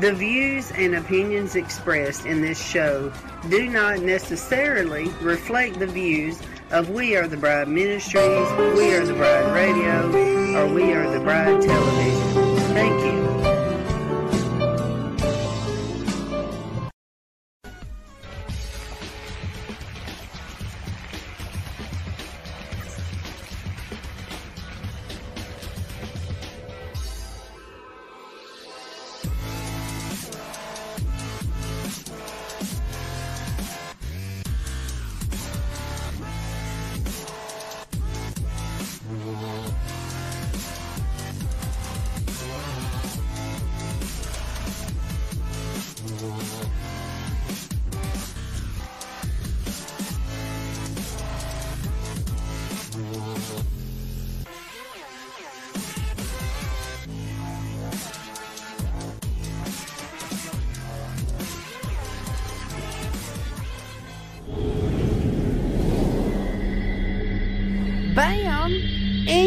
The views and opinions expressed in this show do not necessarily reflect the views of We Are the Bride Ministries, We Are the Bride Radio, or We Are the Bride Television. Thank you.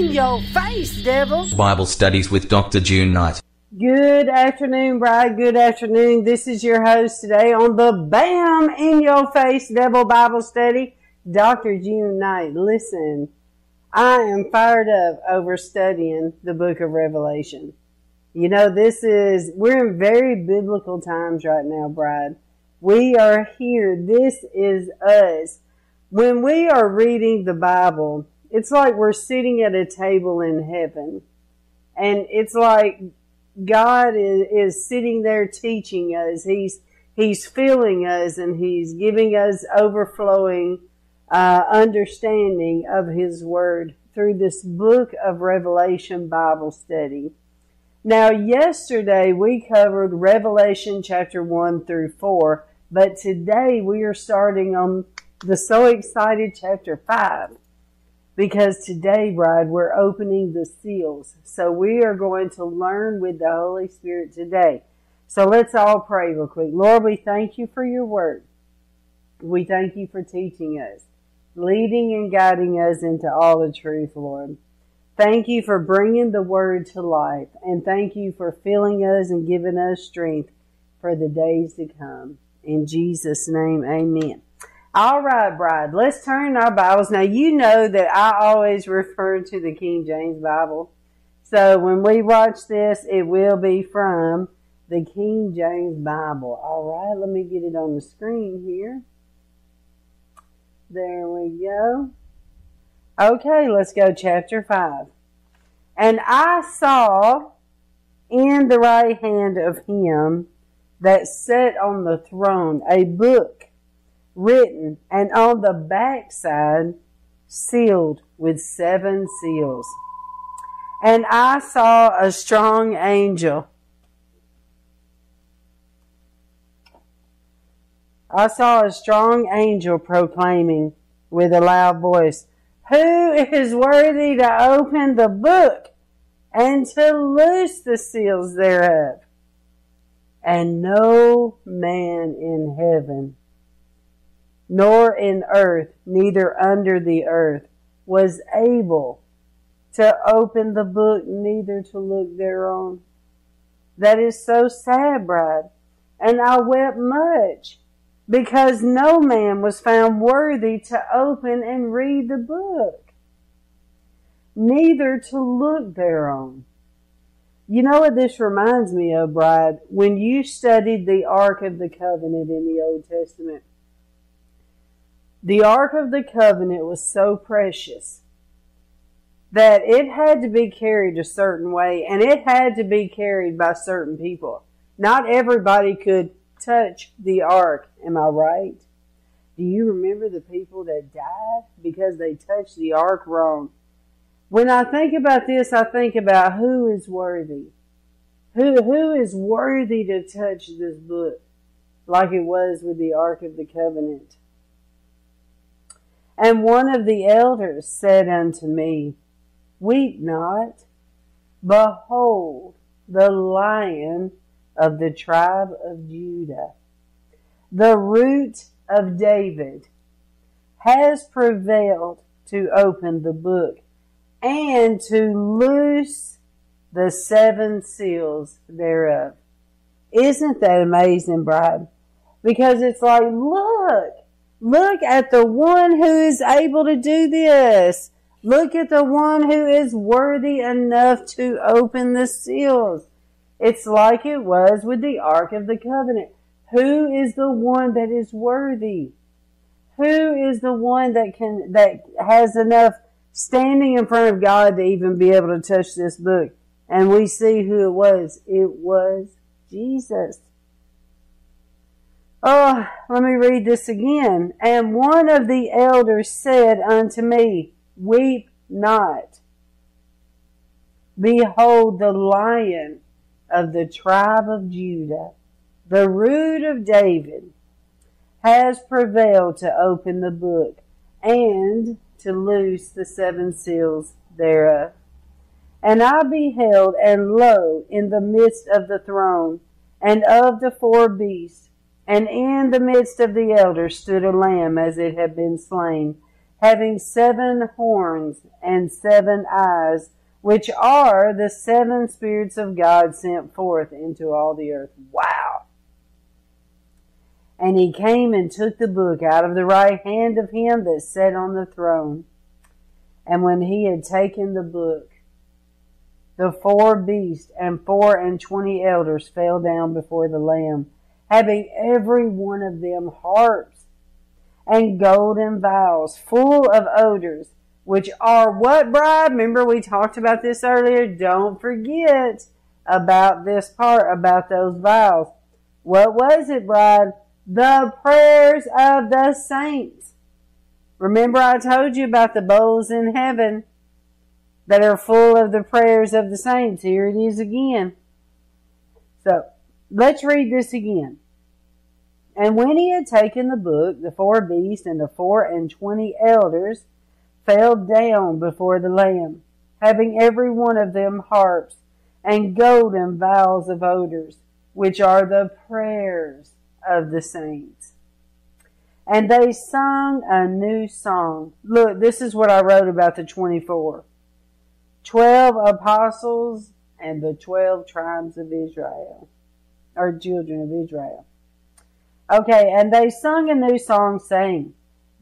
In your face, devil! Bible Studies with Dr. June Knight. Good afternoon, bride. Good afternoon. This is your host today on the BAM in your face devil Bible study, Dr. June Knight. Listen, I am fired up over studying the book of Revelation. You know, this is, we're in very biblical times right now, bride. We are here. This is us. When we are reading the Bible, it's like we're sitting at a table in heaven. And it's like God is, is sitting there teaching us. He's, He's filling us and He's giving us overflowing, uh, understanding of His Word through this book of Revelation Bible study. Now, yesterday we covered Revelation chapter 1 through 4, but today we are starting on the so excited chapter 5 because today, bride, we're opening the seals. So we are going to learn with the Holy Spirit today. So let's all pray real quick. Lord, we thank you for your word. We thank you for teaching us, leading and guiding us into all the truth, Lord. Thank you for bringing the word to life, and thank you for filling us and giving us strength for the days to come. In Jesus' name, amen. All right, bride, let's turn our Bibles. Now, you know that I always refer to the King James Bible. So when we watch this, it will be from the King James Bible. All right, let me get it on the screen here. There we go. Okay, let's go chapter 5. And I saw in the right hand of him that sat on the throne a book written and on the backside sealed with seven seals. And I saw a strong angel. I saw a strong angel proclaiming with a loud voice, Who is worthy to open the book and to loose the seals thereof? And no man in heaven, nor in earth, neither under the earth, was able to open the book, neither to look thereon. That is so sad, bride. And I wept much because no man was found worthy to open and read the book, neither to look thereon. You know what this reminds me of, bride? When you studied the Ark of the Covenant in the Old Testament, the Ark of the Covenant was so precious that it had to be carried a certain way and it had to be carried by certain people. Not everybody could touch the ark. Am I right? Do you remember the people that died because they touched the ark wrong? When I think about this, I think about who is worthy. Who, who is worthy to touch this book like it was with the Ark of the Covenant? And one of the elders said unto me, Weep not. Behold, the lion of the tribe of Judah, the root of David, has prevailed to open the book and to loose the seven seals thereof. Isn't that amazing, bride? Because it's like, look, look at the one who is able to do this. Look at the one who is worthy enough to open the seals. It's like it was with the Ark of the Covenant. Who is the one that is worthy? Who is the one that can, that has enough standing in front of God to even be able to touch this book? And we see who it was. It was Jesus. Oh, let me read this again. And one of the elders said unto me, Weep not. Behold, the lion of the tribe of Judah, the root of David, has prevailed to open the book and to loose the seven seals thereof. And I beheld, and lo, in the midst of the throne and of the four beasts, and in the midst of the elders stood a lamb as it had been slain, having seven horns and seven eyes, which are the seven spirits of God sent forth into all the earth. Wow. And he came and took the book out of the right hand of him that sat on the throne. And when he had taken the book, the four beasts and four and twenty elders fell down before the Lamb, having every one of them harps and golden vials full of odors which are what bride? Remember we talked about this earlier. Don't forget about this part, about those vials. What was it, bride? The prayers of the saints. Remember I told you about the bowls in heaven that are full of the prayers of the saints. Here it is again. So let's read this again. And when he had taken the book, the four beasts and the four and twenty elders fell down before the Lamb, having every one of them harps and golden vials of odors, which are the prayers of the saints. And they sung a new song. Look, this is what I wrote about the 24. Twelve apostles and the twelve tribes of Israel, or children of Israel. Okay, and they sung a new song saying,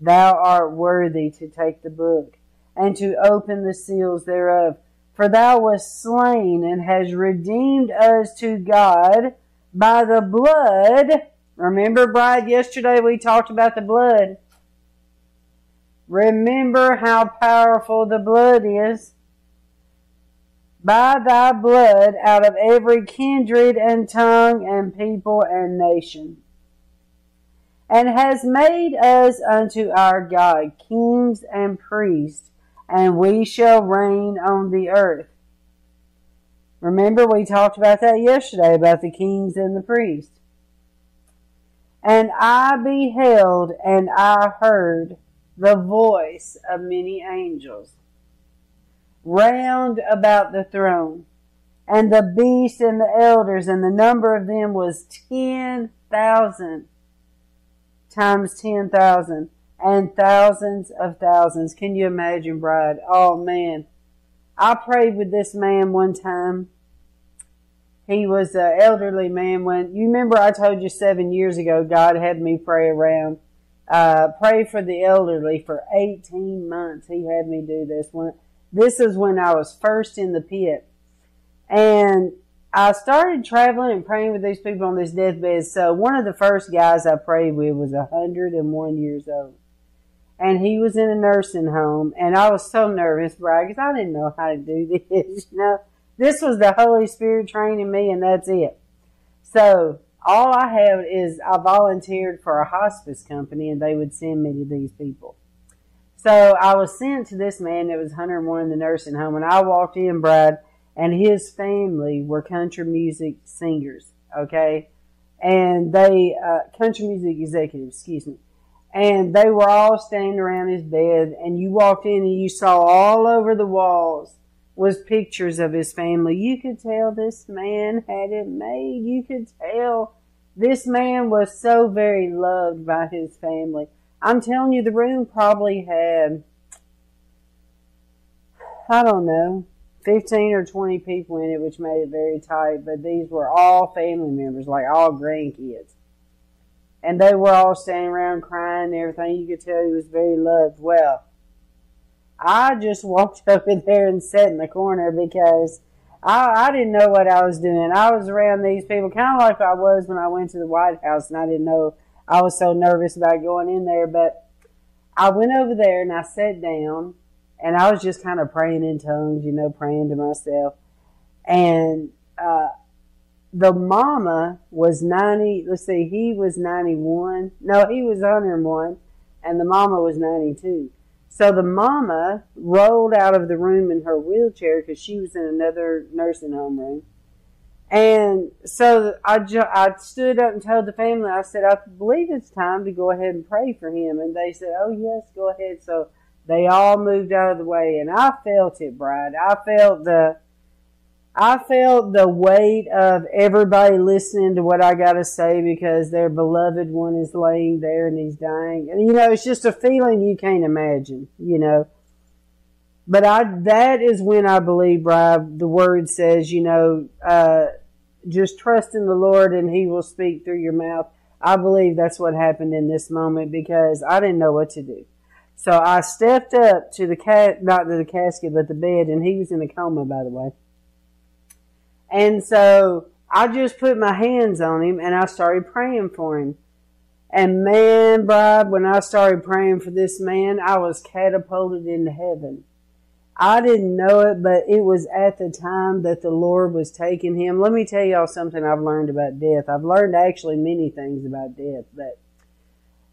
Thou art worthy to take the book and to open the seals thereof. For thou wast slain and hast redeemed us to God by the blood. Remember, bride, yesterday we talked about the blood. Remember how powerful the blood is. By thy blood out of every kindred and tongue and people and nation, and has made us unto our God kings and priests, and we shall reign on the earth. Remember, we talked about that yesterday about the kings and the priests. And I beheld and I heard the voice of many angels round about the throne, and the beast and the elders, and the number of them was ten thousand times ten thousand, and thousands of thousands. Can you imagine, bride? Oh man. I prayed with this man one time. He was an elderly man when, you remember I told you seven years ago, God had me pray around, uh, pray for the elderly for 18 months. He had me do this one. This is when I was first in the pit. And I started traveling and praying with these people on this deathbed. So one of the first guys I prayed with was 101 years old. And he was in a nursing home. And I was so nervous, bride, because I didn't know how to do this, you know. This was the Holy Spirit training me, and that's it. So all I have is I volunteered for a hospice company, and they would send me to these people. So I was sent to this man that was 101 in the nursing home, and I walked in, bride, and his family were country music singers, okay? And they, uh, country music executives, excuse me. And they were all standing around his bed, and you walked in and you saw all over the walls was pictures of his family. You could tell this man had it made. You could tell this man was so very loved by his family. I'm telling you, the room probably had, I don't know, 15 or 20 people in it, which made it very tight, but these were all family members, like all grandkids. And they were all standing around crying and everything. You could tell he was very loved. Well, I just walked over there and sat in the corner because I, I didn't know what I was doing. I was around these people kind of like I was when I went to the White House and I didn't know I was so nervous about going in there. But I went over there and I sat down and I was just kind of praying in tongues, you know, praying to myself. And, uh, the mama was 90, let's see, he was 91. No, he was 101 and the mama was 92. So the mama rolled out of the room in her wheelchair because she was in another nursing home room. And so I, ju- I stood up and told the family, I said, I believe it's time to go ahead and pray for him. And they said, oh, yes, go ahead. So they all moved out of the way. And I felt it, Bride. I felt the I felt the weight of everybody listening to what I got to say because their beloved one is laying there and he's dying. And, you know, it's just a feeling you can't imagine, you know. But I, that is when I believe, Brian, the word says, you know, uh, just trust in the Lord and he will speak through your mouth. I believe that's what happened in this moment because I didn't know what to do. So I stepped up to the cat, not to the casket, but the bed, and he was in a coma, by the way. And so I just put my hands on him and I started praying for him. And man, Bob, when I started praying for this man, I was catapulted into heaven. I didn't know it, but it was at the time that the Lord was taking him. Let me tell y'all something I've learned about death. I've learned actually many things about death, but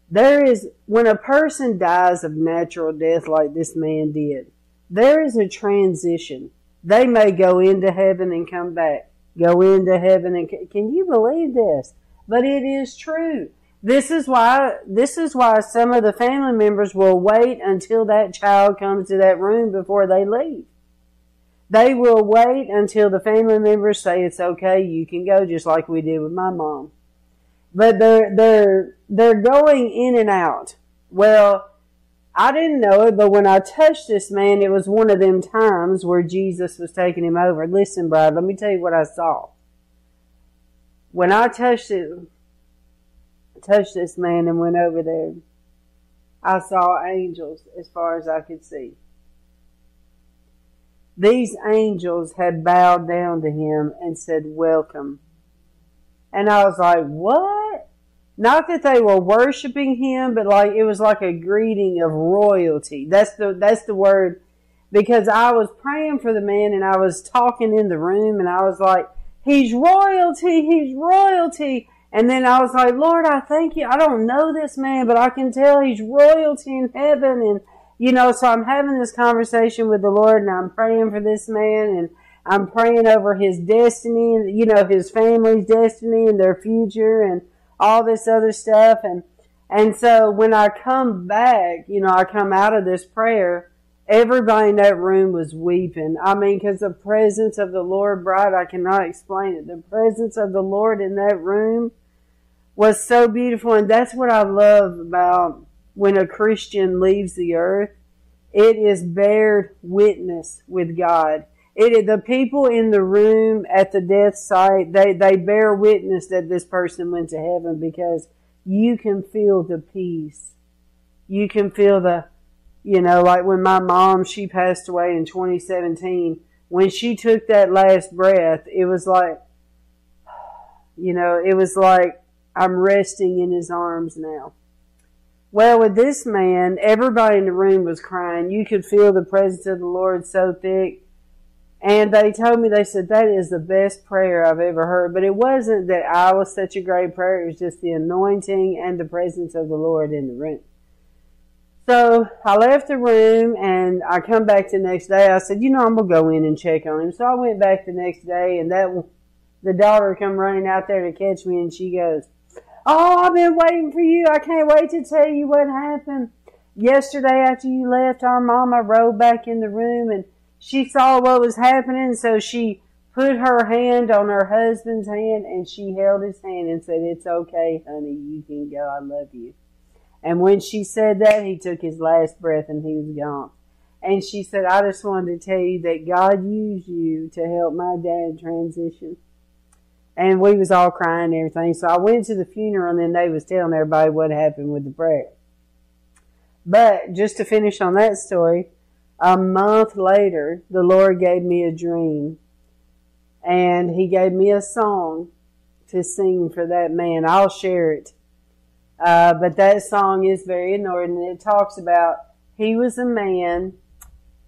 there is, when a person dies of natural death like this man did, there is a transition. They may go into heaven and come back. Go into heaven and can you believe this? But it is true. This is why this is why some of the family members will wait until that child comes to that room before they leave. They will wait until the family members say it's okay, you can go, just like we did with my mom. But they're they're they're going in and out. Well, I didn't know it, but when I touched this man, it was one of them times where Jesus was taking him over. Listen, bride, let me tell you what I saw. When I touched it, touched this man and went over there, I saw angels as far as I could see. These angels had bowed down to him and said, Welcome. And I was like, What? Not that they were worshiping him, but like it was like a greeting of royalty. That's the that's the word because I was praying for the man and I was talking in the room and I was like, he's royalty, he's royalty. And then I was like, Lord, I thank you. I don't know this man, but I can tell he's royalty in heaven. And, you know, so I'm having this conversation with the Lord and I'm praying for this man and I'm praying over his destiny and, you know, his family's destiny and their future and all this other stuff. And, and so when I come back, you know, I come out of this prayer, everybody in that room was weeping. I mean, because the presence of the Lord, bride, I cannot explain it. The presence of the Lord in that room was so beautiful. And that's what I love about when a Christian leaves the earth. It is bared witness with God. It the people in the room at the death site, they, they bear witness that this person went to heaven because you can feel the peace. You can feel the, you know, like when my mom, she passed away in 2017, when she took that last breath, it was like, you know, it was like I'm resting in his arms now. Well, with this man, everybody in the room was crying. You could feel the presence of the Lord so thick. And they told me, they said, that is the best prayer I've ever heard. But it wasn't that I was such a great prayer. It was just the anointing and the presence of the Lord in the room. So I left the room and I come back the next day. I said, you know, I'm going to go in and check on him. So I went back the next day and that, the daughter come running out there to catch me and she goes, Oh, I've been waiting for you. I can't wait to tell you what happened. Yesterday after you left, our mama rode back in the room and she saw what was happening, so she put her hand on her husband's hand and she held his hand and said, It's okay, honey, you can go. I love you. And when she said that, he took his last breath and he was gone. And she said, I just wanted to tell you that God used you to help my dad transition and we was all crying and everything. So I went to the funeral and then they was telling everybody what happened with the prayer. But just to finish on that story, a month later, the Lord gave me a dream and he gave me a song to sing for that man. I'll share it. Uh, but that song is very anointing. It talks about he was a man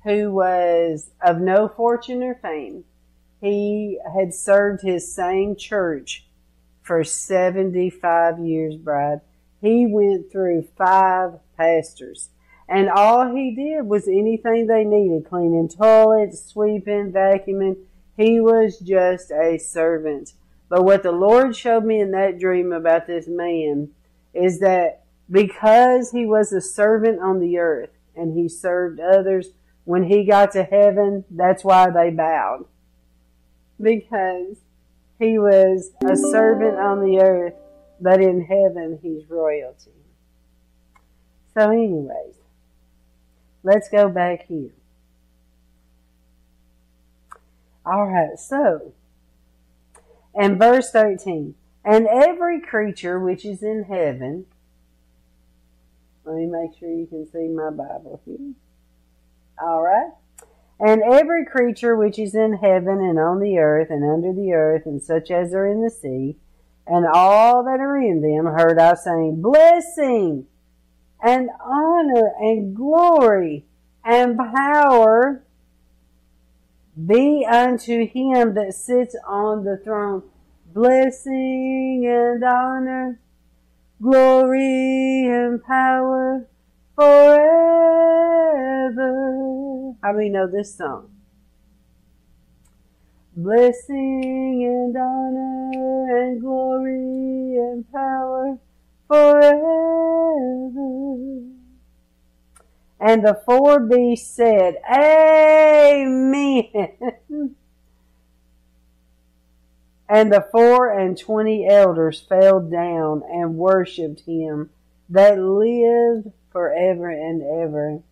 who was of no fortune or fame he had served his same church for 75 years, Bride. He went through five pastors. And all he did was anything they needed cleaning toilets, sweeping, vacuuming. He was just a servant. But what the Lord showed me in that dream about this man is that because he was a servant on the earth and he served others, when he got to heaven, that's why they bowed because he was a servant on the earth, but in heaven he's royalty. So, anyways, let's go back here. All right, so, in verse 13, and every creature which is in heaven, let me make sure you can see my Bible here. All right. And every creature which is in heaven and on the earth and under the earth and such as are in the sea, and all that are in them heard I saying, Blessing and honor and glory and power be unto him that sits on the throne. Blessing and honor, glory and power forever. How many know this song? Blessing and honor and glory and power forever. And the four beasts said, Amen. and the four and twenty elders fell down and worshipped him that lived forever and ever.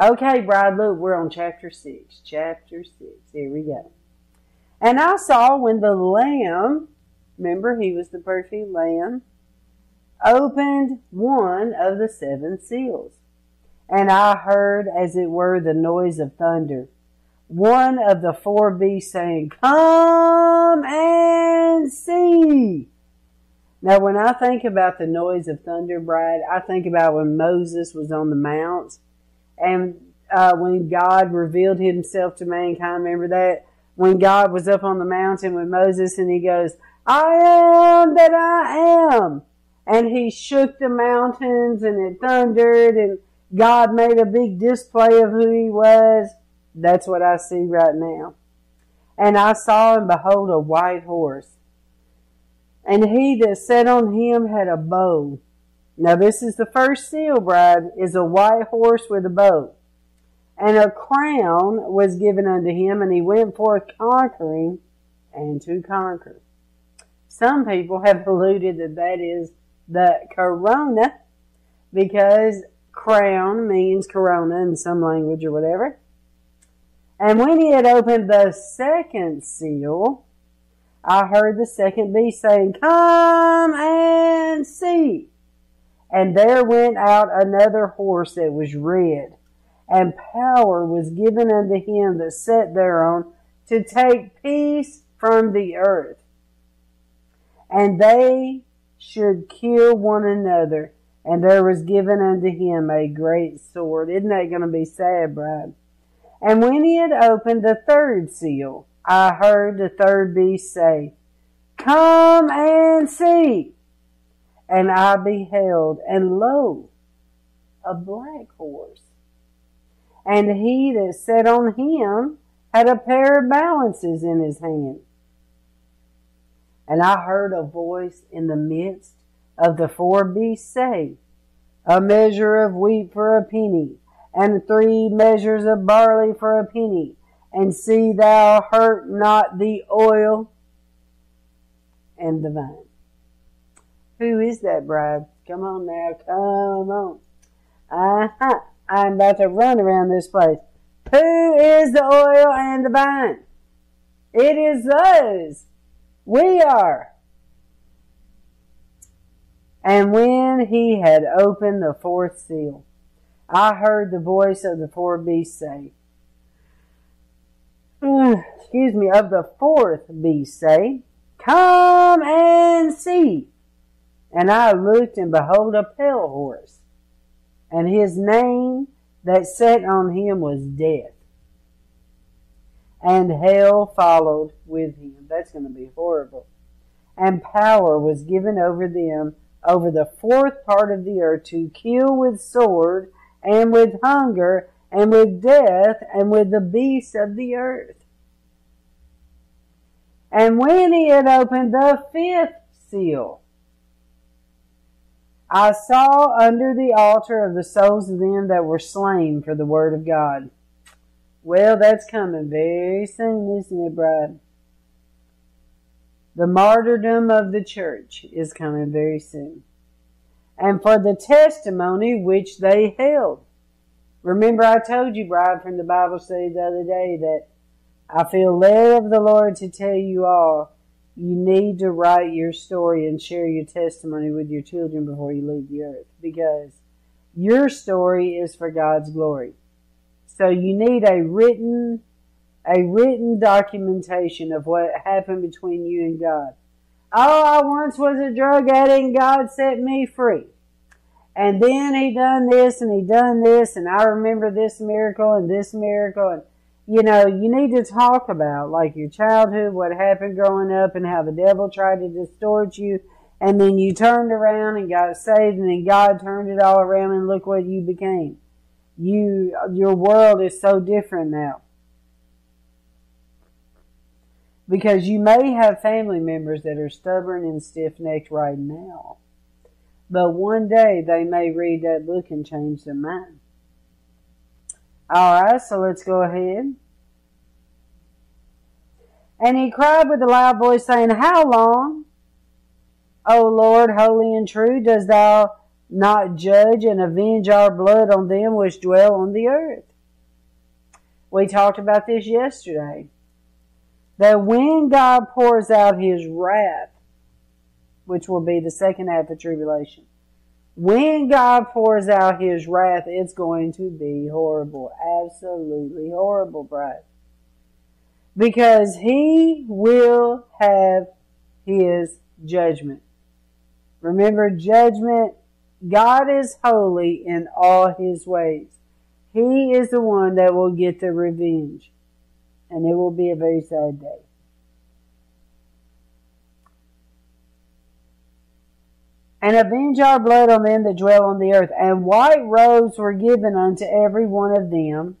Okay, bride, look, we're on chapter 6. Chapter 6. Here we go. And I saw when the Lamb, remember he was the perfect Lamb, opened one of the seven seals. And I heard, as it were, the noise of thunder. One of the four beasts saying, Come and see. Now, when I think about the noise of thunder, bride, I think about when Moses was on the mount, and uh, when God revealed himself to mankind. Remember that? When God was up on the mountain with Moses and he goes, I am that I am. And he shook the mountains and it thundered and God made a big display of who he was. That's what I see right now. And I saw and behold a white horse. And he that sat on him had a bow. Now this is the first seal, bride, is a white horse with a bow. And a crown was given unto him, and he went forth conquering and to conquer. Some people have alluded that that is the corona because crown means corona in some language or whatever. And when he had opened the second seal, I heard the second beast saying, Come and see. And there went out another horse that was red, and power was given unto him that sat thereon to take peace from the earth. And they should kill one another, and there was given unto him a great sword. Isn't that going to be sad, bride? And when he had opened the third seal, I heard the third beast say, Come and see. And I beheld, and lo, a black horse. And he that sat on him had a pair of balances in his hand. And I heard a voice in the midst of the four beasts say, A measure of wheat for a penny, and three measures of barley for a penny, and see thou hurt not the oil and the vine. Who is that bride? Come on now, come on. Uh-huh. I'm about to run around this place. Who is the oil and the vine? It is those. We are. And when he had opened the fourth seal, I heard the voice of the four beasts say, excuse me, of the fourth beast say, Come and see. And I looked and behold a pale horse, and his name that sat on him was Death. And hell followed with him. That's going to be horrible. And power was given over them, over the fourth part of the earth, to kill with sword, and with hunger, and with death, and with the beasts of the earth. And when he had opened the fifth seal, I saw under the altar of the souls of them that were slain for the word of God. Well, that's coming very soon, isn't it, bride? The martyrdom of the church is coming very soon. And for the testimony which they held. Remember, I told you, bride, from the Bible study the other day that I feel led of the Lord to tell you all you need to write your story and share your testimony with your children before you leave the earth because your story is for God's glory. So you need a written a written documentation of what happened between you and God. Oh, I once was a drug addict and God set me free. And then he done this and he done this and I remember this miracle and this miracle and you know, you need to talk about like your childhood, what happened growing up and how the devil tried to distort you. And then you turned around and got saved and then God turned it all around and look what you became. You, your world is so different now. Because you may have family members that are stubborn and stiff necked right now. But one day they may read that book and change their mind. All right, so let's go ahead. And he cried with a loud voice, saying, How long, O Lord, holy and true, dost thou not judge and avenge our blood on them which dwell on the earth? We talked about this yesterday. That when God pours out his wrath, which will be the second half of tribulation, when God pours out his wrath, it's going to be horrible. Absolutely horrible, bride. Because he will have his judgment. Remember, judgment, God is holy in all his ways. He is the one that will get the revenge. And it will be a very sad day. And avenge our blood on them that dwell on the earth. And white robes were given unto every one of them.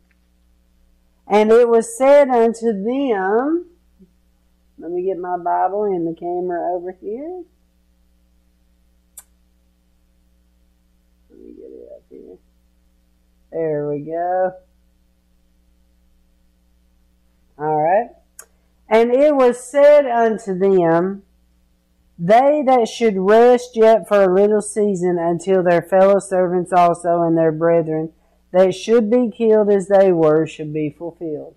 And it was said unto them, let me get my Bible and the camera over here. Let me get it up here. There we go. All right. And it was said unto them, they that should rest yet for a little season until their fellow servants also and their brethren that should be killed as they were should be fulfilled.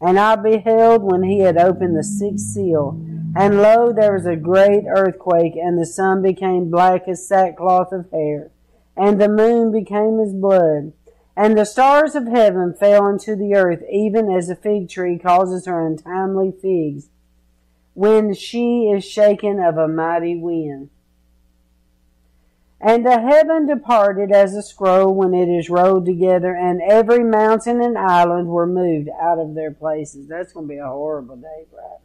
And I beheld when he had opened the sixth seal, and lo, there was a great earthquake, and the sun became black as sackcloth of hair, and the moon became as blood, and the stars of heaven fell into the earth, even as a fig tree causes her untimely figs when she is shaken of a mighty wind. And the heaven departed as a scroll when it is rolled together, and every mountain and island were moved out of their places. That's going to be a horrible day, right?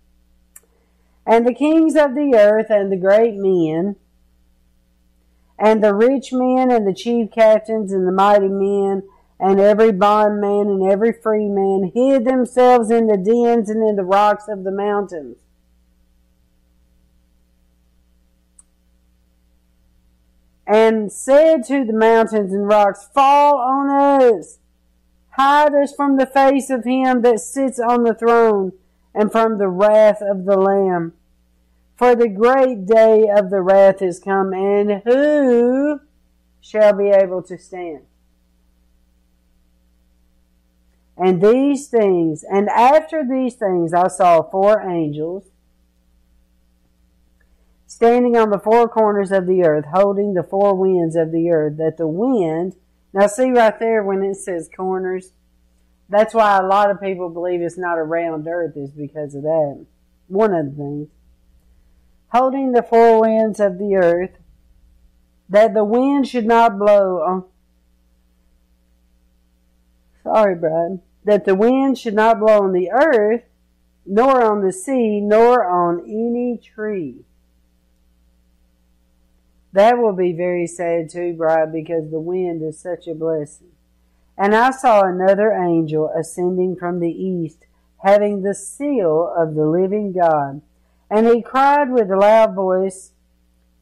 And the kings of the earth and the great men, and the rich men and the chief captains and the mighty men, and every bondman and every free man hid themselves in the dens and in the rocks of the mountains and said to the mountains and rocks, Fall on us! Hide us from the face of him that sits on the throne and from the wrath of the Lamb. For the great day of the wrath is come, and who shall be able to stand? And these things, and after these things I saw four angels standing on the four corners of the earth, holding the four winds of the earth, that the wind, now see right there when it says corners, that's why a lot of people believe it's not a round earth is because of that. One of the things. Holding the four winds of the earth, that the wind should not blow on, sorry, bride, that the wind should not blow on the earth, nor on the sea, nor on any tree. That will be very sad too, bride, because the wind is such a blessing. And I saw another angel ascending from the east, having the seal of the living God. And he cried with a loud voice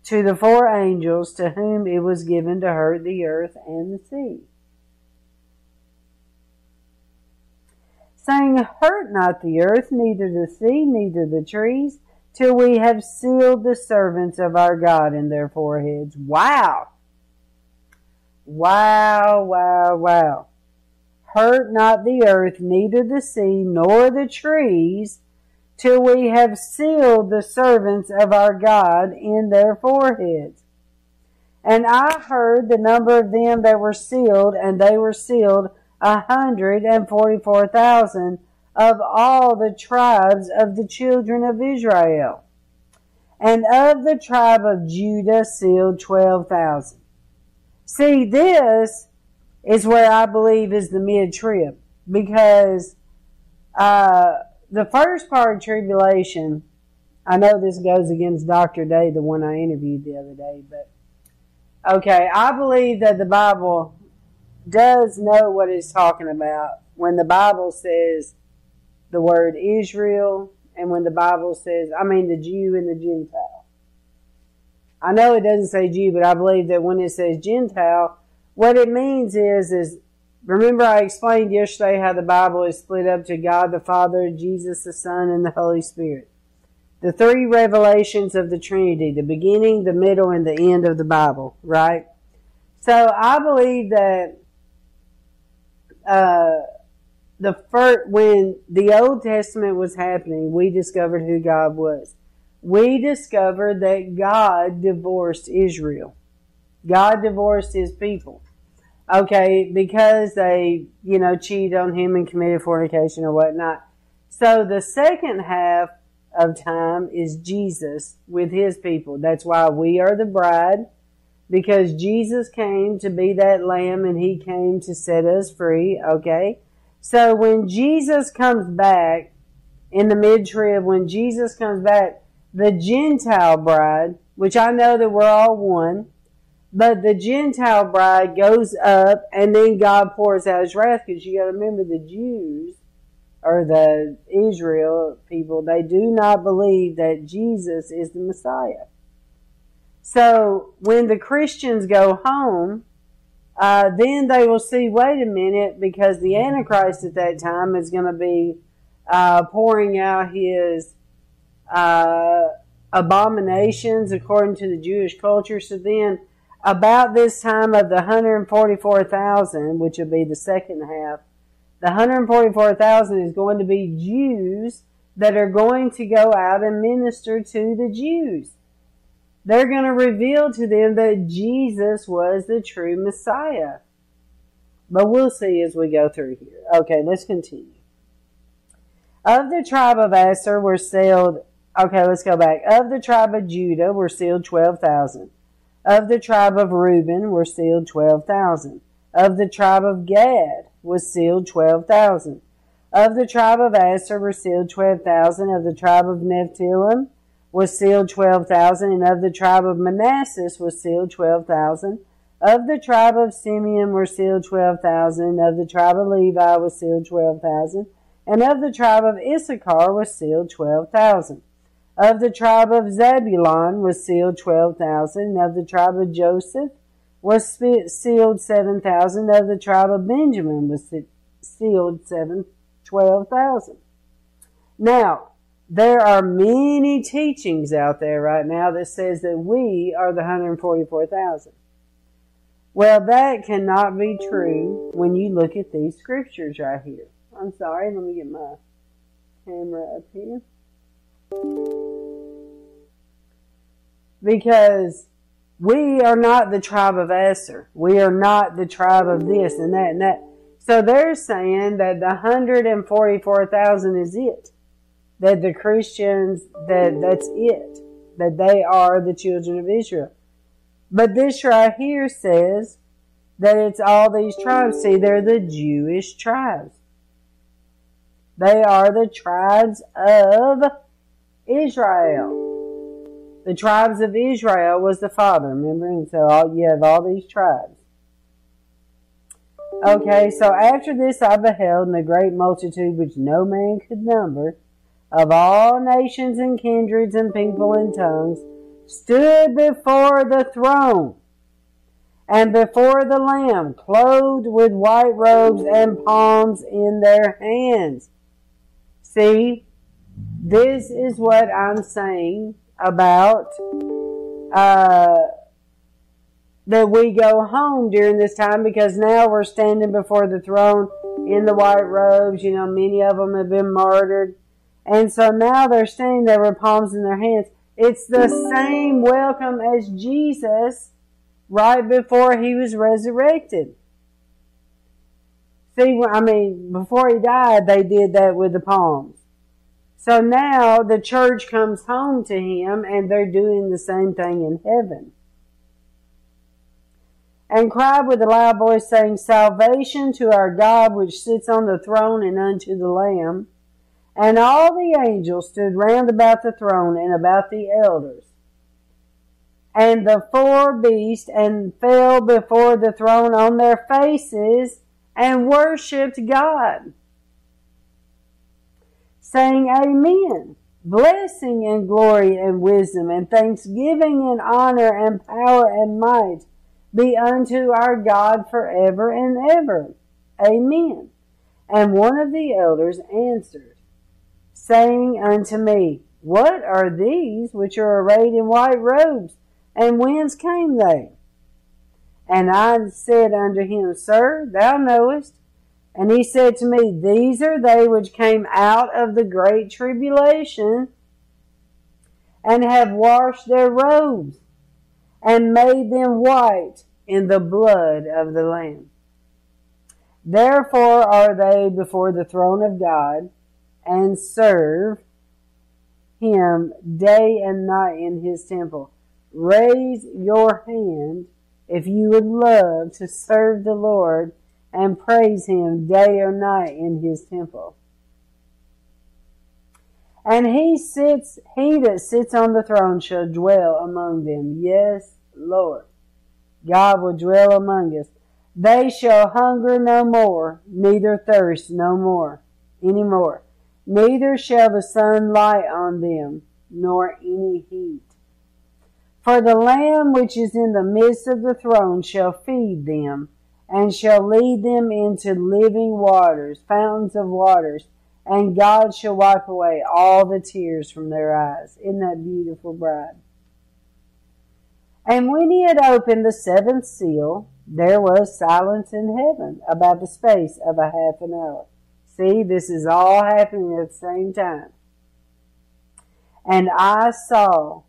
to the four angels to whom it was given to hurt the earth and the sea, saying, Hurt not the earth, neither the sea, neither the trees, till we have sealed the servants of our God in their foreheads. Wow. Wow, wow, wow. Hurt not the earth, neither the sea, nor the trees, till we have sealed the servants of our God in their foreheads. And I heard the number of them that were sealed, and they were sealed a hundred and forty-four thousand of all the tribes of the children of Israel. And of the tribe of Judah sealed 12,000. See, this is where I believe is the mid-trib because uh, the first part of tribulation, I know this goes against Dr. Day, the one I interviewed the other day, but okay, I believe that the Bible does know what it's talking about when the Bible says the word Israel and when the Bible says, I mean the Jew and the Gentile. I know it doesn't say Jew, but I believe that when it says Gentile, what it means is, is remember I explained yesterday how the Bible is split up to God the Father, Jesus the Son, and the Holy Spirit. The three revelations of the Trinity, the beginning, the middle, and the end of the Bible, right? So I believe that, uh, the first, when the Old Testament was happening, we discovered who God was. We discovered that God divorced Israel. God divorced his people. Okay, because they, you know, cheated on him and committed fornication or whatnot. So the second half of time is Jesus with his people. That's why we are the bride. because Jesus came to be that lamb and he came to set us free, okay? So when Jesus comes back in the mid trib, when Jesus comes back, the Gentile bride, which I know that we're all one, but the Gentile bride goes up and then God pours out his wrath because you got to remember the Jews or the Israel people, they do not believe that Jesus is the Messiah. So when the Christians go home, uh, then they will see, wait a minute, because the Antichrist at that time is going to be uh, pouring out his uh, abominations according to the Jewish culture. So then, about this time of the 144,000, which will be the second half, the 144,000 is going to be Jews that are going to go out and minister to the Jews. They're going to reveal to them that Jesus was the true Messiah. But we'll see as we go through here. Okay, let's continue. Of the tribe of Asher were sealed, okay, let's go back. Of the tribe of Judah were sealed 12,000. Of the tribe of Reuben were sealed 12,000. Of the tribe of Gad was sealed 12,000. Of the tribe of Asher were sealed 12,000. Of the tribe of Nephthalim was sealed 12,000. And of the tribe of Manasseh was sealed 12,000. Of the tribe of Simeon were sealed 12,000. Of the tribe of Levi was sealed 12,000. And of the tribe of Issachar was sealed 12,000. Of the tribe of Zebulun was sealed 12,000. And of the tribe of Joseph was sealed 7,000. Of the tribe of Benjamin was sealed 7, 12,000. Now, there are many teachings out there right now that says that we are the 144,000. Well, that cannot be true when you look at these scriptures right here. I'm sorry, let me get my camera up here. Because we are not the tribe of Asher. We are not the tribe of this and that and that. So they're saying that the 144,000 is it. That the Christians, that that's it. That they are the children of Israel. But this right here says that it's all these tribes. See, they're the Jewish tribes. They are the tribes of Israel the tribes of Israel was the father, remember? And so all, you have all these tribes. Okay, so after this I beheld in a great multitude which no man could number, of all nations and kindreds and people and tongues, stood before the throne and before the Lamb, clothed with white robes and palms in their hands. See, this is what I'm saying about uh, that we go home during this time because now we're standing before the throne in the white robes. You know, many of them have been martyred. And so now they're standing there with palms in their hands. It's the same welcome as Jesus right before he was resurrected. See, I mean, before he died, they did that with the palms. So now the church comes home to him and they're doing the same thing in heaven. And cried with a loud voice saying, Salvation to our God which sits on the throne and unto the Lamb. And all the angels stood round about the throne and about the elders. And the four beasts and fell before the throne on their faces and worshipped God saying Amen. Blessing and glory and wisdom and thanksgiving and honor and power and might be unto our God forever and ever. Amen. And one of the elders answered, saying unto me, What are these which are arrayed in white robes, and whence came they? And I said unto him, Sir, thou knowest. And he said to me, These are they which came out of the great tribulation and have washed their robes and made them white in the blood of the Lamb. Therefore are they before the throne of God and serve him day and night in his temple. raise your hand if you would love to serve the Lord and praise Him day or night in His temple. And He sits, He that sits on the throne shall dwell among them. Yes, Lord. God will dwell among us. They shall hunger no more, neither thirst no more, any more. Neither shall the sun light on them, nor any heat. For the Lamb which is in the midst of the throne shall feed them, and shall lead them into living waters, fountains of waters, and God shall wipe away all the tears from their eyes. Isn't that beautiful, bride? And when he had opened the seventh seal, there was silence in heaven about the space of a half an hour. See, this is all happening at the same time. And I saw,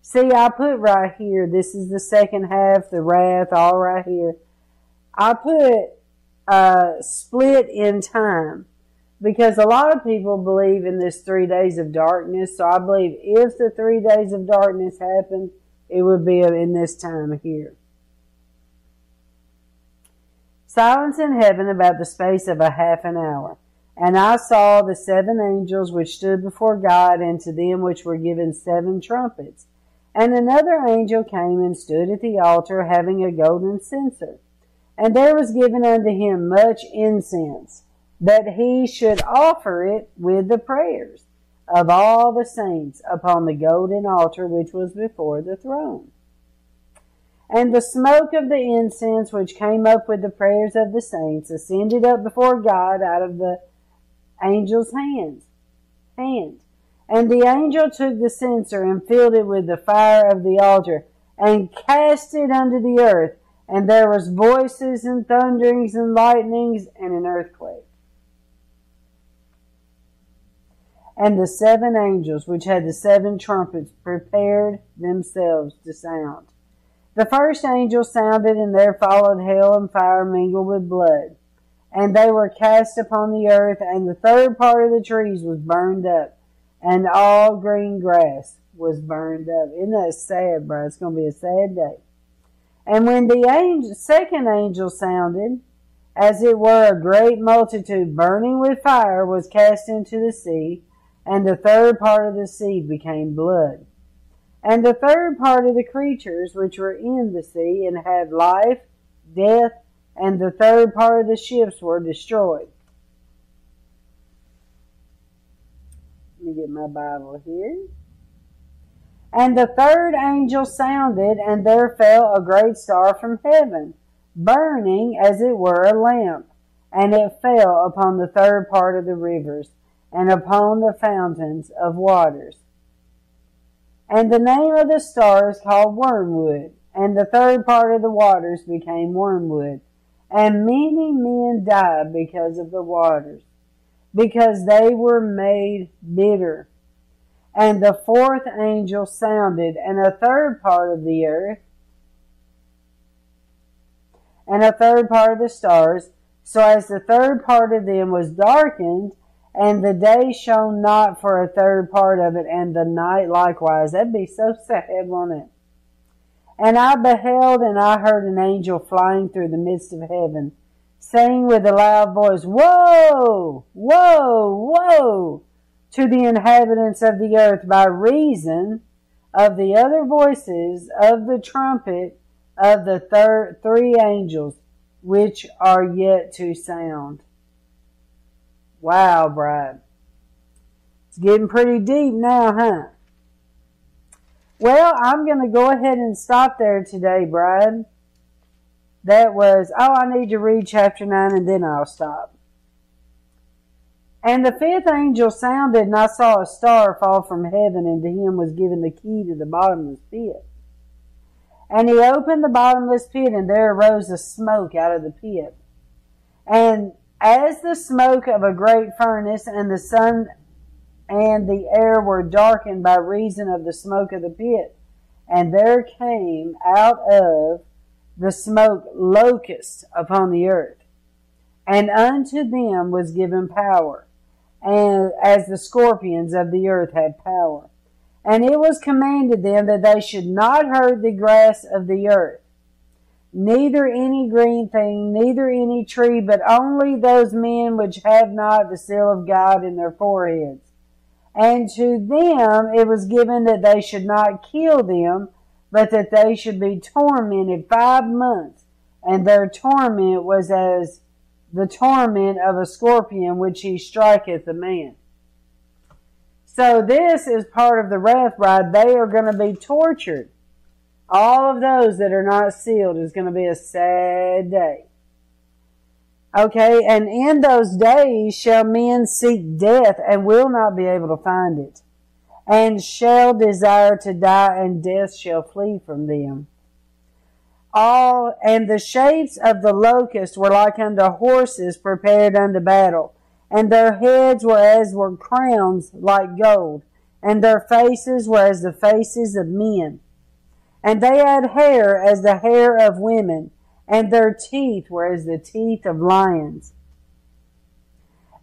see, I put right here, this is the second half, the wrath, all right here. I put uh, split in time because a lot of people believe in this three days of darkness. So I believe if the three days of darkness happened, it would be in this time here. Silence in heaven about the space of a half an hour. And I saw the seven angels which stood before God, and to them which were given seven trumpets. And another angel came and stood at the altar, having a golden censer. And there was given unto him much incense, that he should offer it with the prayers of all the saints upon the golden altar which was before the throne. And the smoke of the incense which came up with the prayers of the saints ascended up before God out of the angel's hands. Hand. And the angel took the censer and filled it with the fire of the altar and cast it unto the earth. And there was voices and thunderings and lightnings and an earthquake. And the seven angels which had the seven trumpets prepared themselves to sound. The first angel sounded, and there followed hail and fire mingled with blood. And they were cast upon the earth, and the third part of the trees was burned up, and all green grass was burned up. Isn't that sad, bro? It's going to be a sad day. And when the angel, second angel sounded, as it were a great multitude burning with fire was cast into the sea, and the third part of the sea became blood. And the third part of the creatures which were in the sea and had life, death, and the third part of the ships were destroyed. Let me get my Bible here. And the third angel sounded, and there fell a great star from heaven, burning as it were a lamp, and it fell upon the third part of the rivers, and upon the fountains of waters. And the name of the star is called Wormwood. And the third part of the waters became wormwood. And many men died because of the waters, because they were made bitter. And the fourth angel sounded, and a third part of the earth, and a third part of the stars, so as the third part of them was darkened, and the day shone not for a third part of it, and the night likewise. That'd be so sad, wouldn't it? And I beheld and I heard an angel flying through the midst of heaven, saying with a loud voice, Woe! Woe! Woe! To the inhabitants of the earth by reason of the other voices of the trumpet of the thir- three angels which are yet to sound. Wow, bride. It's getting pretty deep now, huh? Well, I'm going to go ahead and stop there today, bride. That was, oh, I need to read chapter 9 and then I'll stop. And the fifth angel sounded, and I saw a star fall from heaven, and to him was given the key to the bottomless pit. And he opened the bottomless pit, and there arose a smoke out of the pit. And as the smoke of a great furnace, and the sun and the air were darkened by reason of the smoke of the pit. And there came out of the smoke locusts upon the earth. And unto them was given power, and as the scorpions of the earth had power. And it was commanded them that they should not hurt the grass of the earth, neither any green thing, neither any tree, but only those men which have not the seal of God in their foreheads. And to them it was given that they should not kill them, but that they should be tormented five months. And their torment was as the torment of a scorpion which he striketh a man. So this is part of the wrath bride. They are going to be tortured. All of those that are not sealed is going to be a sad day. Okay, and in those days shall men seek death and will not be able to find it, and shall desire to die, and death shall flee from them. All and the shapes of the locusts were like unto horses prepared unto battle, and their heads were as were crowns like gold, and their faces were as the faces of men. And they had hair as the hair of women, and their teeth were as the teeth of lions.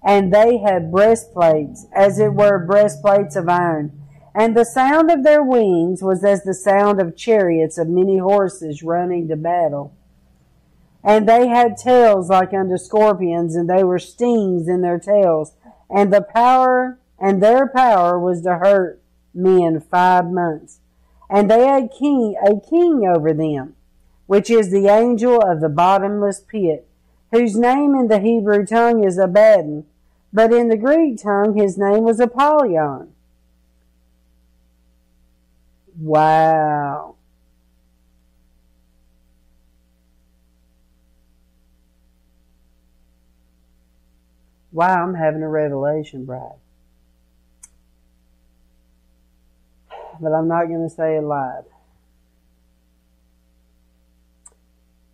And they had breastplates, as it were breastplates of iron. And the sound of their wings was as the sound of chariots of many horses running to battle. And they had tails like unto scorpions, and they were stings in their tails. And the power, and their power was to hurt men five months. And they had king, a king over them, which is the angel of the bottomless pit, whose name in the Hebrew tongue is Abaddon, but in the Greek tongue his name was Apollyon. Wow. Wow, I'm having a revelation, bride. But I'm not going to say it live.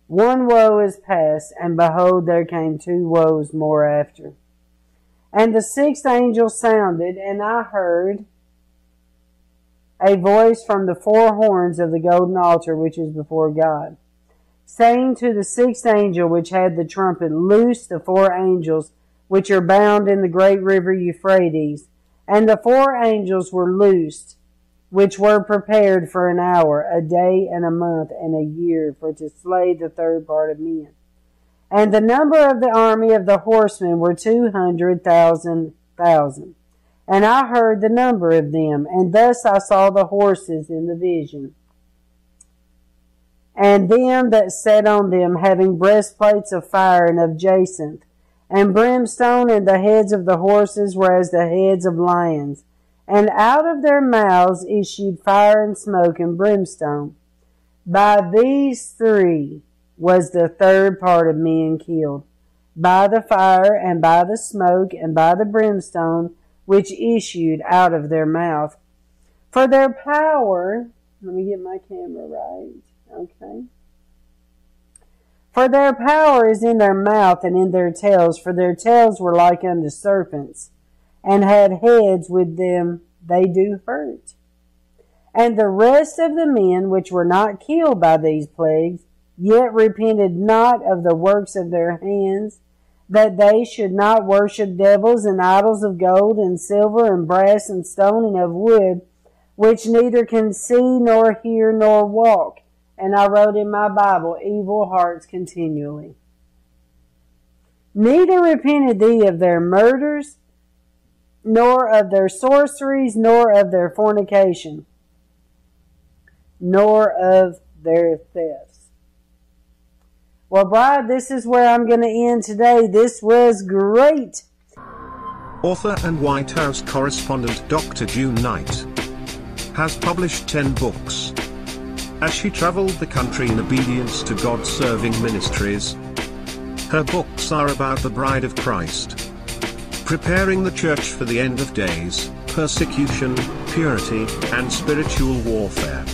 One woe is past, and behold, there came two woes more after. And the sixth angel sounded, and I heard a voice from the four horns of the golden altar which is before God, saying to the sixth angel which had the trumpet, Loose the four angels which are bound in the great river Euphrates. And the four angels were loosed, which were prepared for an hour, a day, and a month, and a year, for to slay the third part of men. And the number of the army of the horsemen were two hundred thousand thousand. And I heard the number of them, and thus I saw the horses in the vision. And them that sat on them having breastplates of fire and of jacinth, and brimstone, and the heads of the horses were as the heads of lions. And out of their mouths issued fire and smoke and brimstone. By these three was the third part of men killed, by the fire, and by the smoke, and by the brimstone, which issued out of their mouth. For their power, let me get my camera right, okay. For their power is in their mouth and in their tails, for their tails were like unto serpents, and had heads with them they do hurt. And the rest of the men which were not killed by these plagues, yet repented not of the works of their hands, that they should not worship devils and idols of gold and silver and brass and stone and of wood, which neither can see nor hear nor walk. And I wrote in my Bible, evil hearts continually. Neither repented they of their murders, nor of their sorceries, nor of their fornication, nor of their thefts. Well, Bride, this is where I'm going to end today. This was great. Author and White House correspondent Dr. June Knight has published 10 books. As she traveled the country in obedience to God serving ministries, her books are about the bride of Christ, preparing the church for the end of days, persecution, purity, and spiritual warfare.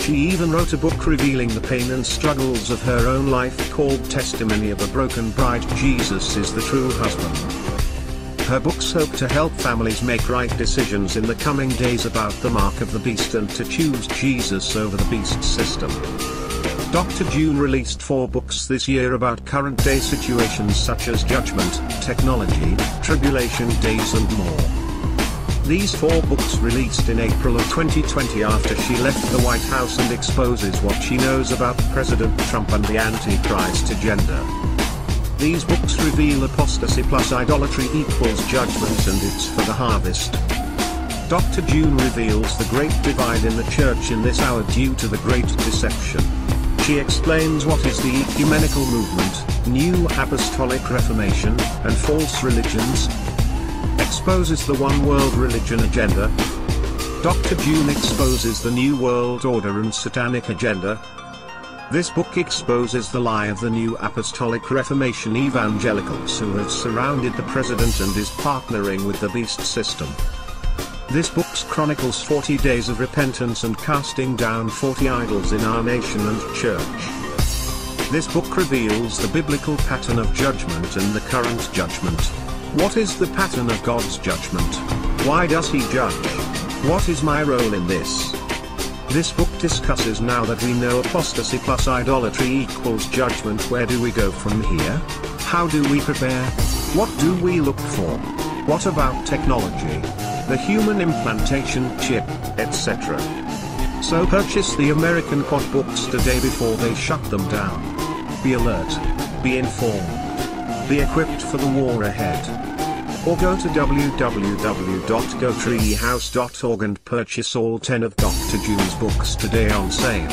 She even wrote a book revealing the pain and struggles of her own life called Testimony of a Broken Bride Jesus is the True Husband. Her books hope to help families make right decisions in the coming days about the mark of the beast and to choose Jesus over the beast system. Dr. June released four books this year about current day situations such as judgment, technology, tribulation days and more. These four books released in April of 2020 after she left the White House and exposes what she knows about President Trump and the Antichrist agenda. These books reveal apostasy plus idolatry equals judgment and it's for the harvest. Dr. June reveals the great divide in the church in this hour due to the great deception. She explains what is the ecumenical movement, new apostolic reformation, and false religions. Exposes the one world religion agenda. Dr. June exposes the new world order and satanic agenda. This book exposes the lie of the new apostolic reformation evangelicals who have surrounded the president and is partnering with the beast system. This book chronicles 40 days of repentance and casting down 40 idols in our nation and church. This book reveals the biblical pattern of judgment and the current judgment. What is the pattern of God's judgment? Why does he judge? What is my role in this? This book discusses now that we know apostasy plus idolatry equals judgment where do we go from here? How do we prepare? What do we look for? What about technology? The human implantation chip, etc. So purchase the American Quad books today before they shut them down. Be alert. Be informed. Be equipped for the war ahead. Or go to www.gotreehouse.org and purchase all 10 of Dr. June's books today on sale.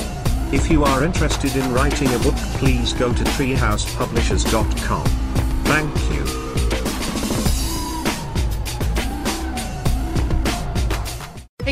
If you are interested in writing a book please go to treehousepublishers.com. Thank you.